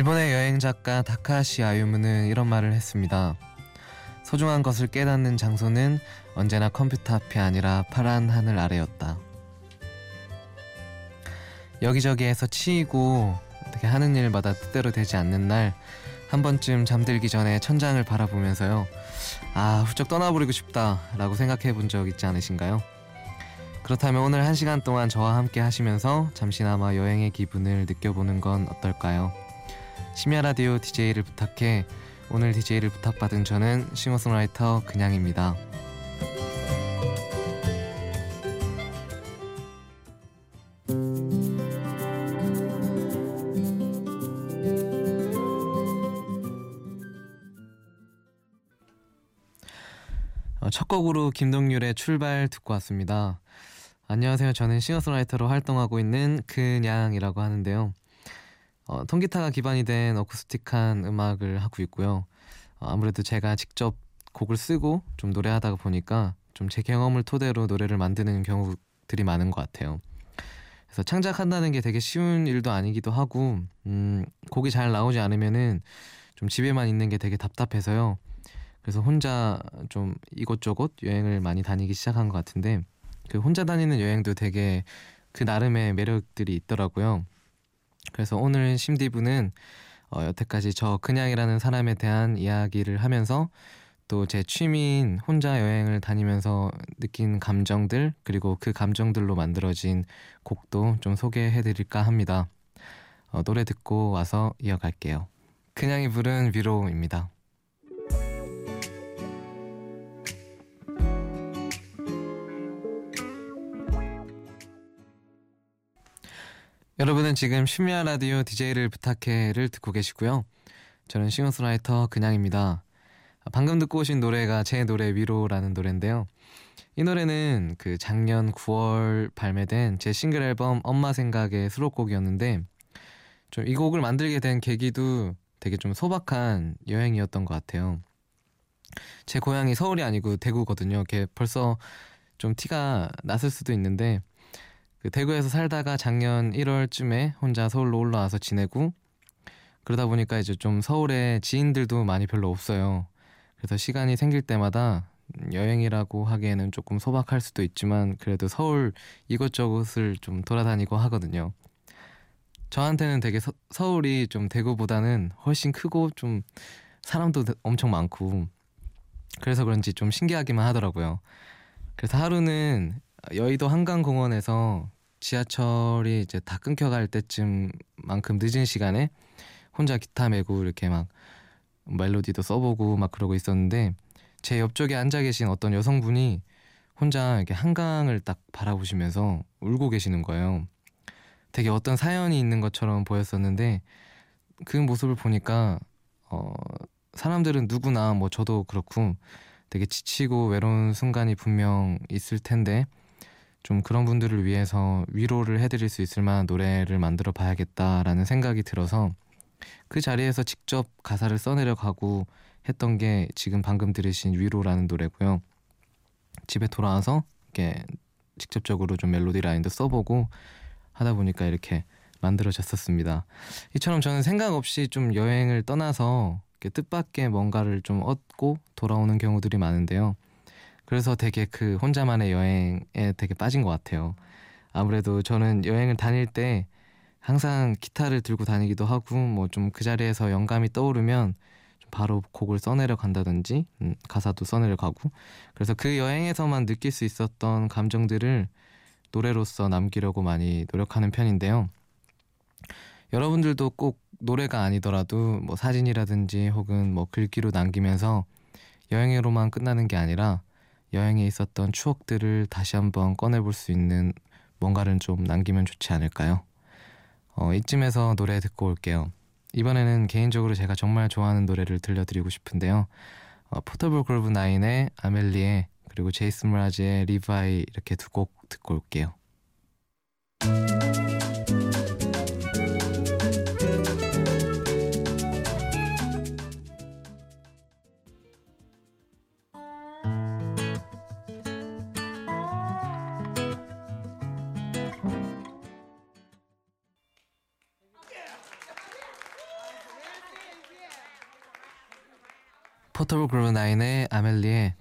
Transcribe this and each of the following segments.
일본의 여행 작가 다카시 아유무는 이런 말을 했습니다. 소중한 것을 깨닫는 장소는 언제나 컴퓨터 앞이 아니라 파란 하늘 아래였다. 여기저기에서 치이고 어떻게 하는 일마다 뜻대로 되지 않는 날 한 번쯤 잠들기 전에 천장을 바라보면서요. 아, 훌쩍 떠나버리고 싶다라고 생각해 본 적 있지 않으신가요? 그렇다면 오늘 한 시간 동안 저와 함께 하시면서 잠시나마 여행의 기분을 느껴보는 건 어떨까요? 심야 라디오 DJ를 부탁해 오늘 DJ를 부탁받은 저는 싱어송라이터 그냥입니다. 어, 첫 곡으로 김동률의 출발 듣고 왔습니다. 안녕하세요. 저는 싱어송라이터로 활동하고 있는 그냥이라고 하는데요. 어, 통기타가 기반이 된 어쿠스틱한 음악을 하고 있고요. 어, 아무래도 제가 직접 곡을 쓰고 좀 노래하다 보니까 좀 제 경험을 토대로 노래를 만드는 경우들이 많은 것 같아요. 그래서 창작한다는 게 되게 쉬운 일도 아니기도 하고, 음, 곡이 잘 나오지 않으면은 좀 집에만 있는 게 되게 답답해서요. 그래서 혼자 좀 이곳저곳 여행을 많이 다니기 시작한 것 같은데, 그 혼자 다니는 여행도 되게 그 나름의 매력들이 있더라고요. 그래서 오늘 심디브는 어, 여태까지 저 그냥이라는 사람에 대한 이야기를 하면서 또 제 취미인 혼자 여행을 다니면서 느낀 감정들 그리고 그 감정들로 만들어진 곡도 좀 소개해 드릴까 합니다. 어, 노래 듣고 와서 이어갈게요. 그냥이 부른 위로입니다. 여러분은 지금 심야 라디오 DJ를 부탁해를 듣고 계시고요. 저는 싱어송라이터 그냥입니다. 방금 듣고 오신 노래가 제 노래 위로라는 노래인데요. 이 노래는 그 작년 9월 발매된 제 싱글 앨범 엄마 생각의 수록곡이었는데 좀 이 곡을 만들게 된 계기도 되게 좀 소박한 여행이었던 것 같아요. 제 고향이 서울이 아니고 대구거든요. 벌써 좀 티가 났을 수도 있는데 그 대구에서 살다가 작년 1월쯤에 혼자 서울로 올라와서 지내고 그러다 보니까 이제 좀 서울에 지인들도 많이 별로 없어요. 그래서 시간이 생길 때마다 여행이라고 하기에는 조금 소박할 수도 있지만 그래도 서울 이것저것을 좀 돌아다니고 하거든요. 저한테는 되게 서, 서울이 좀 대구보다는 훨씬 크고 좀 사람도 엄청 많고 그래서 그런지 좀 신기하기만 하더라고요. 그래서 하루는 여의도 한강공원에서 지하철이 이제 다 끊겨갈 때쯤만큼 늦은 시간에 혼자 기타 메고 이렇게 막 멜로디도 써보고 막 그러고 있었는데 제 옆쪽에 앉아 계신 어떤 여성분이 혼자 이렇게 한강을 딱 바라보시면서 울고 계시는 거예요. 되게 어떤 사연이 있는 것처럼 보였었는데 그 모습을 보니까 어 사람들은 누구나 뭐 저도 그렇고 되게 지치고 외로운 순간이 분명 있을 텐데 좀 그런 분들을 위해서 위로를 해드릴 수 있을 만한 노래를 만들어 봐야겠다라는 생각이 들어서 그 자리에서 직접 가사를 써내려 가고 했던 게 지금 방금 들으신 위로라는 노래고요. 집에 돌아와서 이렇게 직접적으로 좀 멜로디 라인도 써보고 하다 보니까 이렇게 만들어졌었습니다. 이처럼 저는 생각 없이 좀 여행을 떠나서 뜻밖의 뭔가를 좀 얻고 돌아오는 경우들이 많은데요. 그래서 되게 그 혼자만의 여행에 되게 빠진 것 같아요. 아무래도 저는 여행을 다닐 때 항상 기타를 들고 다니기도 하고 뭐 좀 그 자리에서 영감이 떠오르면 바로 곡을 써내려 간다든지 음, 가사도 써내려 가고 그래서 그 여행에서만 느낄 수 있었던 감정들을 노래로서 남기려고 많이 노력하는 편인데요. 여러분들도 꼭 노래가 아니더라도 뭐 사진이라든지 혹은 뭐 글귀로 남기면서 여행으로만 끝나는 게 아니라 여행에 있었던 추억들을 다시 한번 꺼내볼 수 있는 뭔가를 좀 남기면 좋지 않을까요? 어, 이쯤에서 노래 듣고 올게요. 이번에는 개인적으로 제가 정말 좋아하는 노래를 들려드리고 싶은데요. 어, 포터블 그루브 나인의 아멜리에 그리고 제이슨 므라즈의 Live High 이렇게 두 곡 듣고 올게요.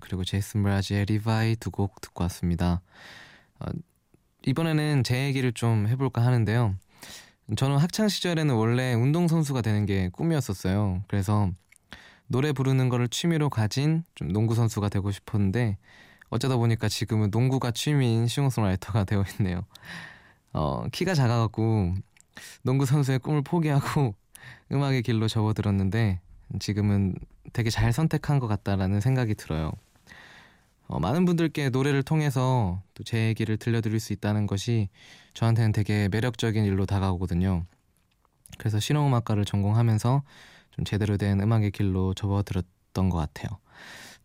그리고 제이슨 므라즈의 Live High 두 곡 듣고 왔습니다. 어, 이번에는 제 얘기를 좀 해볼까 하는데요. 저는 학창 시절에는 원래 운동 선수가 되는 게 꿈이었었어요. 그래서 노래 부르는 거를 취미로 가진 좀 농구 선수가 되고 싶었는데 어쩌다 보니까 지금은 농구가 취미인 싱어송라이터가 되어 있네요. 어, 키가 작아갖고 농구 선수의 꿈을 포기하고 음악의 길로 접어들었는데 지금은 되게 잘 선택한 것 같다라는 생각이 들어요. 어, 많은 분들께 노래를 통해서 또 제 얘기를 들려드릴 수 있다는 것이 저한테는 되게 매력적인 일로 다가오거든요. 그래서 실용음악과를 전공하면서 좀 제대로 된 음악의 길로 접어들었던 것 같아요.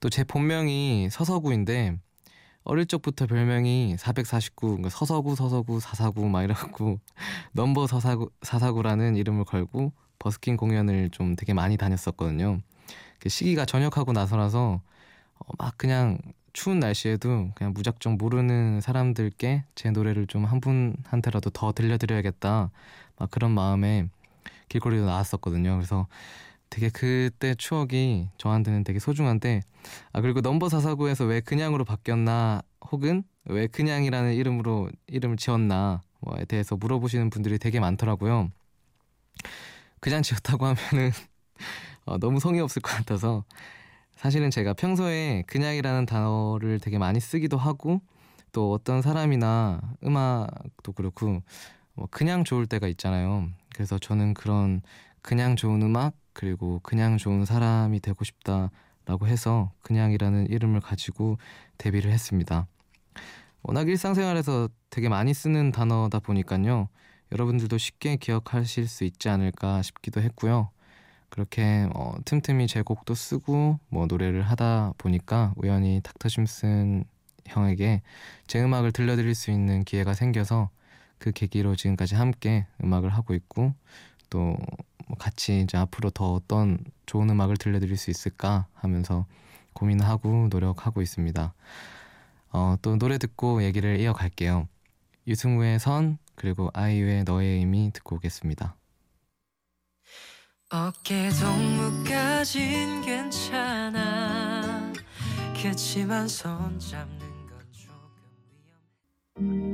또 제 본명이 서서구인데 어릴 적부터 별명이 449 그러니까 서서구 서서구 사사구 막 이래갖고 넘버 서사구 사사구라는 이름을 걸고 버스킹 공연을 좀 되게 많이 다녔었거든요. 그 시기가 전역하고 나서라서 어, 막 그냥 추운 날씨에도 그냥 무작정 모르는 사람들께 제 노래를 좀 한 분한테라도 더 들려드려야겠다 막 그런 마음에 길거리로 나왔었거든요. 그래서 되게 그때 추억이 저한테는 되게 소중한데 아 그리고 넘버 사사구에서 왜 그냥으로 바뀌었나 혹은 왜 그냥이라는 이름으로 이름을 지었나 뭐에 대해서 물어보시는 분들이 되게 많더라고요. 그냥 지었다고 하면은 어, 너무 성의 없을 것 같아서 사실은 제가 평소에 그냥이라는 단어를 되게 많이 쓰기도 하고 또 어떤 사람이나 음악도 그렇고 뭐 그냥 좋을 때가 있잖아요. 그래서 저는 그런 그냥 좋은 음악 그리고 그냥 좋은 사람이 되고 싶다라고 해서 그냥이라는 이름을 가지고 데뷔를 했습니다. 워낙 일상생활에서 되게 많이 쓰는 단어다 보니까요. 여러분들도 쉽게 기억하실 수 있지 않을까 싶기도 했고요. 그렇게 어, 틈틈이 제 곡도 쓰고 뭐 노래를 하다 보니까 우연히 닥터 심슨 형에게 제 음악을 들려드릴 수 있는 기회가 생겨서 그 계기로 지금까지 함께 음악을 하고 있고 또뭐 같이 이제 앞으로 더 어떤 좋은 음악을 들려드릴 수 있을까 하면서 고민하고 노력하고 있습니다. 어, 또 노래 듣고 얘기를 이어갈게요. 유승우의 선 그리고 아이유의 너의 의미 듣고 오겠습니다. 어깨 동무까진 괜찮아. 그치만 손 잡는 건 조금 위험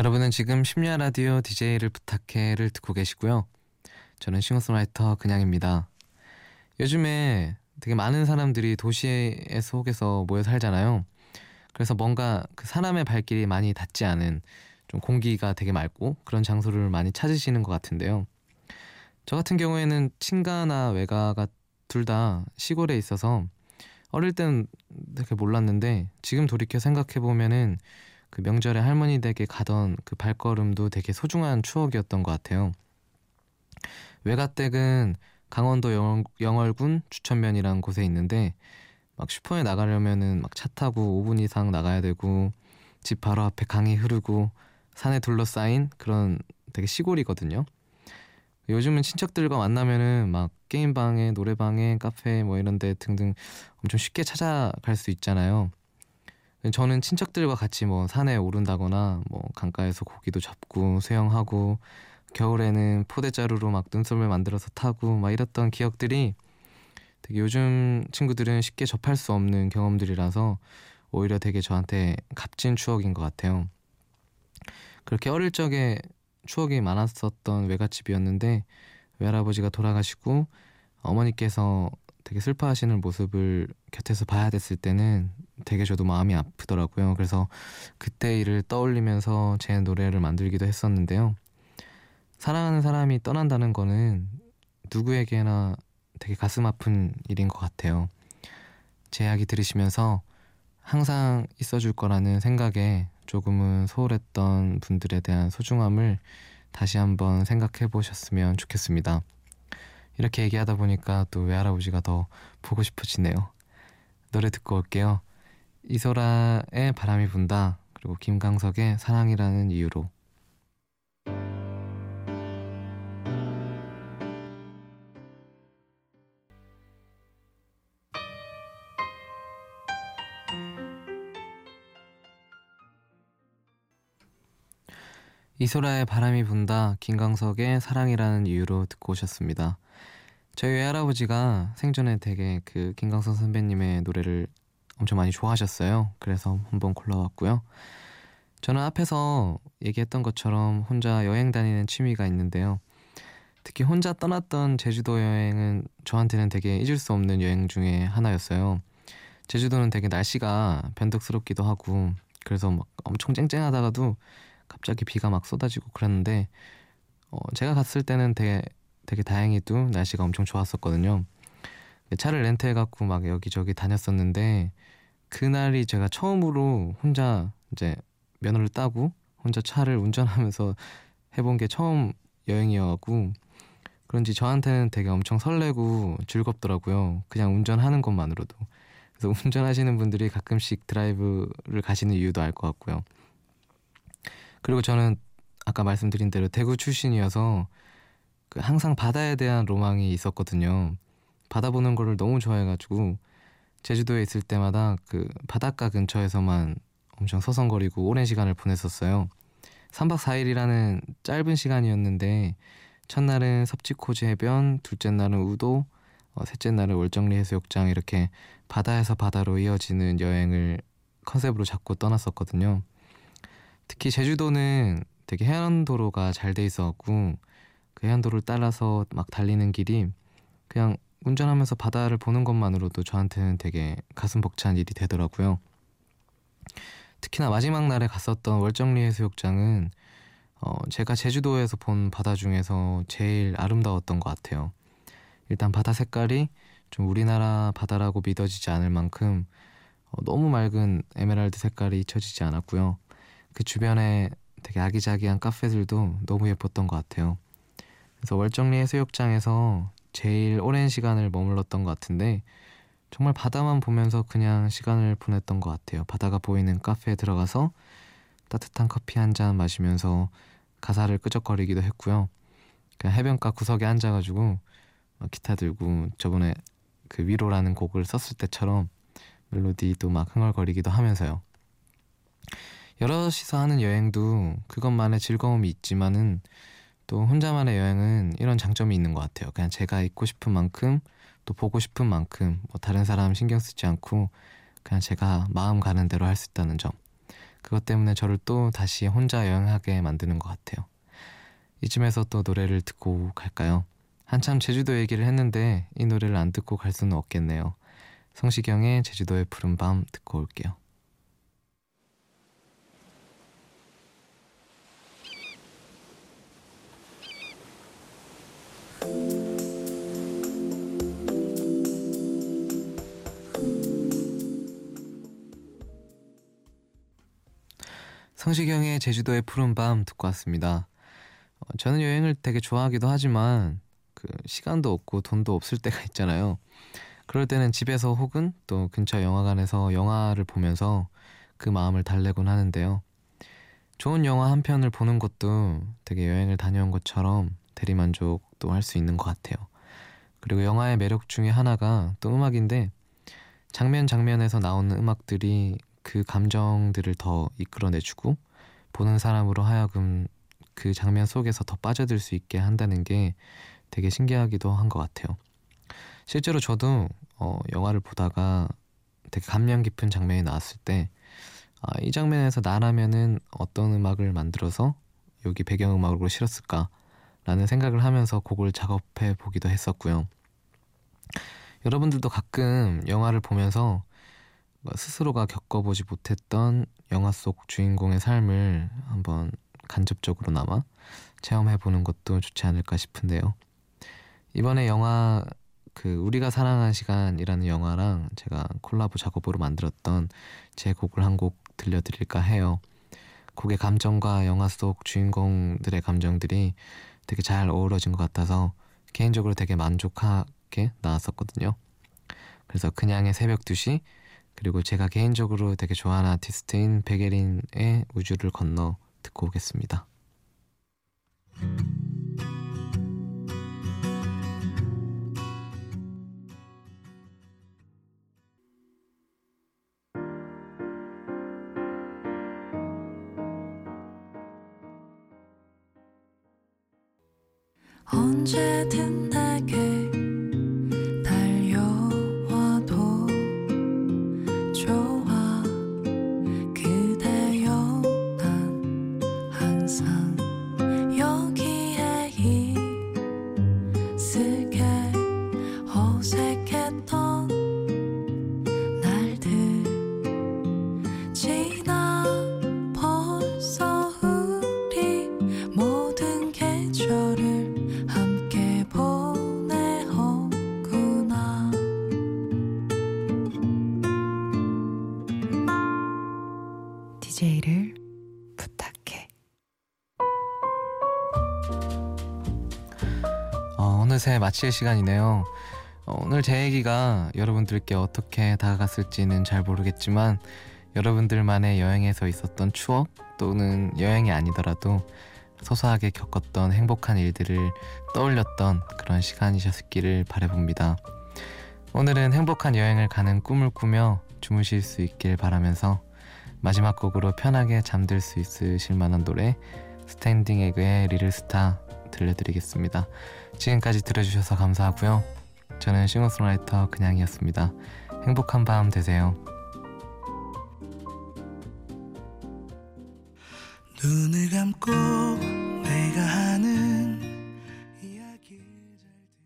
여러분은 지금 심야 라디오 DJ를 부탁해를 듣고 계시고요 저는 싱어송라이터 그냥입니다. 요즘에 되게 많은 사람들이 도시의 속에서 모여 살잖아요. 그래서 뭔가 그 사람의 발길이 많이 닿지 않은 좀 공기가 되게 맑고 그런 장소를 많이 찾으시는 것 같은데요. 저 같은 경우에는 친가나 외가가 둘 다 시골에 있어서 어릴 땐 되게 몰랐는데 지금 돌이켜 생각해 보면은 그 명절에 할머니 댁에 가던 그 발걸음도 되게 소중한 추억이었던 것 같아요. 외가댁은 강원도 영, 영월군 주천면이라는 곳에 있는데 막 슈퍼에 나가려면은 막 차 타고 5분 이상 나가야 되고 집 바로 앞에 강이 흐르고 산에 둘러싸인 그런 되게 시골이거든요. 요즘은 친척들과 만나면은 막 게임방에 노래방에 카페 뭐 이런 데 등등 엄청 쉽게 찾아갈 수 있잖아요. 저는 친척들과 같이 뭐 산에 오른다거나 뭐 강가에서 고기도 잡고 수영하고 겨울에는 포대자루로 막 눈썰매 만들어서 타고 막 이랬던 기억들이 되게 요즘 친구들은 쉽게 접할 수 없는 경험들이라서 오히려 되게 저한테 값진 추억인 것 같아요. 그렇게 어릴 적에 추억이 많았었던 외갓집이었는데 외할아버지가 돌아가시고 어머니께서 되게 슬퍼하시는 모습을 곁에서 봐야 됐을 때는 되게 저도 마음이 아프더라고요. 그래서 그때 일을 떠올리면서 제 노래를 만들기도 했었는데요. 사랑하는 사람이 떠난다는 거는 누구에게나 되게 가슴 아픈 일인 것 같아요. 제 이야기 들으시면서 항상 있어줄 거라는 생각에 조금은 소홀했던 분들에 대한 소중함을 다시 한번 생각해 보셨으면 좋겠습니다. 이렇게 얘기하다 보니까 또 외할아버지가 더 보고 싶어지네요. 노래 듣고 올게요. 이소라의 바람이 분다. 그리고 김강석의 사랑이라는 이유로. 이소라의 바람이 분다 김광석의 사랑이라는 이유로 듣고 오셨습니다. 저희 외할아버지가 생전에 되게 그 김광석 선배님의 노래를 엄청 많이 좋아하셨어요. 그래서 한번 골라왔고요. 저는 앞에서 얘기했던 것처럼 혼자 여행 다니는 취미가 있는데요. 특히 혼자 떠났던 제주도 여행은 저한테는 되게 잊을 수 없는 여행 중에 하나였어요. 제주도는 되게 날씨가 변덕스럽기도 하고 그래서 막 엄청 쨍쨍하다가도 갑자기 비가 막 쏟아지고 그랬는데 어, 제가 갔을 때는 되게 되게 다행히도 날씨가 엄청 좋았었거든요. 차를 렌트해 갖고 막 여기저기 다녔었는데 그날이 제가 처음으로 혼자 이제 면허를 따고 혼자 차를 운전하면서 해본 게 처음 여행이어갖고 그런지 저한테는 되게 엄청 설레고 즐겁더라고요. 그냥 운전하는 것만으로도. 그래서 운전하시는 분들이 가끔씩 드라이브를 가시는 이유도 알 것 같고요. 그리고 저는 아까 말씀드린 대로 대구 출신이어서 그 항상 바다에 대한 로망이 있었거든요. 바다 보는 거를 너무 좋아해가지고 제주도에 있을 때마다 그 바닷가 근처에서만 엄청 서성거리고 오랜 시간을 보냈었어요. 3박 4일이라는 짧은 시간이었는데 첫날은 섭지코지 해변, 둘째 날은 우도, 어, 셋째 날은 월정리 해수욕장 이렇게 바다에서 바다로 이어지는 여행을 컨셉으로 잡고 떠났었거든요. 특히 제주도는 되게 해안도로가 잘 돼 있어갖고 그 해안도로를 따라서 막 달리는 길이 그냥 운전하면서 바다를 보는 것만으로도 저한테는 되게 가슴 벅찬 일이 되더라고요. 특히나 마지막 날에 갔었던 월정리 해수욕장은 어, 제가 제주도에서 본 바다 중에서 제일 아름다웠던 것 같아요. 일단 바다 색깔이 좀 우리나라 바다라고 믿어지지 않을 만큼 어, 너무 맑은 에메랄드 색깔이 잊혀지지 않았고요. 그 주변에 되게 아기자기한 카페들도 너무 예뻤던 것 같아요. 그래서 월정리 해수욕장에서 제일 오랜 시간을 머물렀던 것 같은데 정말 바다만 보면서 그냥 시간을 보냈던 것 같아요. 바다가 보이는 카페에 들어가서 따뜻한 커피 한 잔 마시면서 가사를 끄적거리기도 했고요. 그냥 해변가 구석에 앉아가지고 기타 들고 저번에 그 위로라는 곡을 썼을 때처럼 멜로디도 막 흥얼거리기도 하면서요. 여럿이서 하는 여행도 그것만의 즐거움이 있지만은 또 혼자만의 여행은 이런 장점이 있는 것 같아요. 그냥 제가 있고 싶은 만큼 또 보고 싶은 만큼 뭐 다른 사람 신경 쓰지 않고 그냥 제가 마음 가는 대로 할 수 있다는 점. 그것 때문에 저를 또 다시 혼자 여행하게 만드는 것 같아요. 이쯤에서 또 노래를 듣고 갈까요? 한참 제주도 얘기를 했는데 이 노래를 안 듣고 갈 수는 없겠네요. 성시경의 제주도의 푸른 밤 듣고 올게요. 성시경의 제주도의 푸른 밤 듣고 왔습니다. 어, 저는 여행을 되게 좋아하기도 하지만 그 시간도 없고 돈도 없을 때가 있잖아요. 그럴 때는 집에서 혹은 또 근처 영화관에서 영화를 보면서 그 마음을 달래곤 하는데요. 좋은 영화 한 편을 보는 것도 되게 여행을 다녀온 것처럼 대리만족도 할 수 있는 것 같아요. 그리고 영화의 매력 중에 하나가 또 음악인데 장면 장면에서 나오는 음악들이 그 감정들을 더 이끌어내주고 보는 사람으로 하여금 그 장면 속에서 더 빠져들 수 있게 한다는 게 되게 신기하기도 한 것 같아요. 실제로 저도 어, 영화를 보다가 되게 감명 깊은 장면이 나왔을 때, 아, 이 장면에서 나라면은 어떤 음악을 만들어서 여기 배경음악으로 실었을까라는 생각을 하면서 곡을 작업해 보기도 했었고요. 여러분들도 가끔 영화를 보면서 뭐 스스로가 겪어보지 못했던 영화 속 주인공의 삶을 한번 간접적으로나마 체험해보는 것도 좋지 않을까 싶은데요. 이번에 영화 그 우리가 사랑한 시간이라는 영화랑 제가 콜라보 작업으로 만들었던 제 곡을 한 곡 들려드릴까 해요. 곡의 감정과 영화 속 주인공들의 감정들이 되게 잘 어우러진 것 같아서 개인적으로 되게 만족하게 나왔었거든요. 그래서 그냥의 새벽 2시 그리고 제가 개인적으로 되게 좋아하는 아티스트인 베게린의 우주를 건너 듣고 오겠습니다. 언제든 어, 어느새 마칠 시간이네요. 어, 오늘 제 얘기가 여러분들께 어떻게 다가갔을지는 잘 모르겠지만 여러분들만의 여행에서 있었던 추억 또는 여행이 아니더라도 소소하게 겪었던 행복한 일들을 떠올렸던 그런 시간이셨기를 바래봅니다. 오늘은 행복한 여행을 가는 꿈을 꾸며 주무실 수 있길 바라면서 마지막 곡으로 편하게 잠들 수 있으실 만한 노래 스탠딩 에그의 Little Star 들려드리겠습니다. 지금까지 들어주셔서 감사하고요. 저는 싱어송라이터 그냥이었습니다. 행복한 밤 되세요. 눈을 감고 내가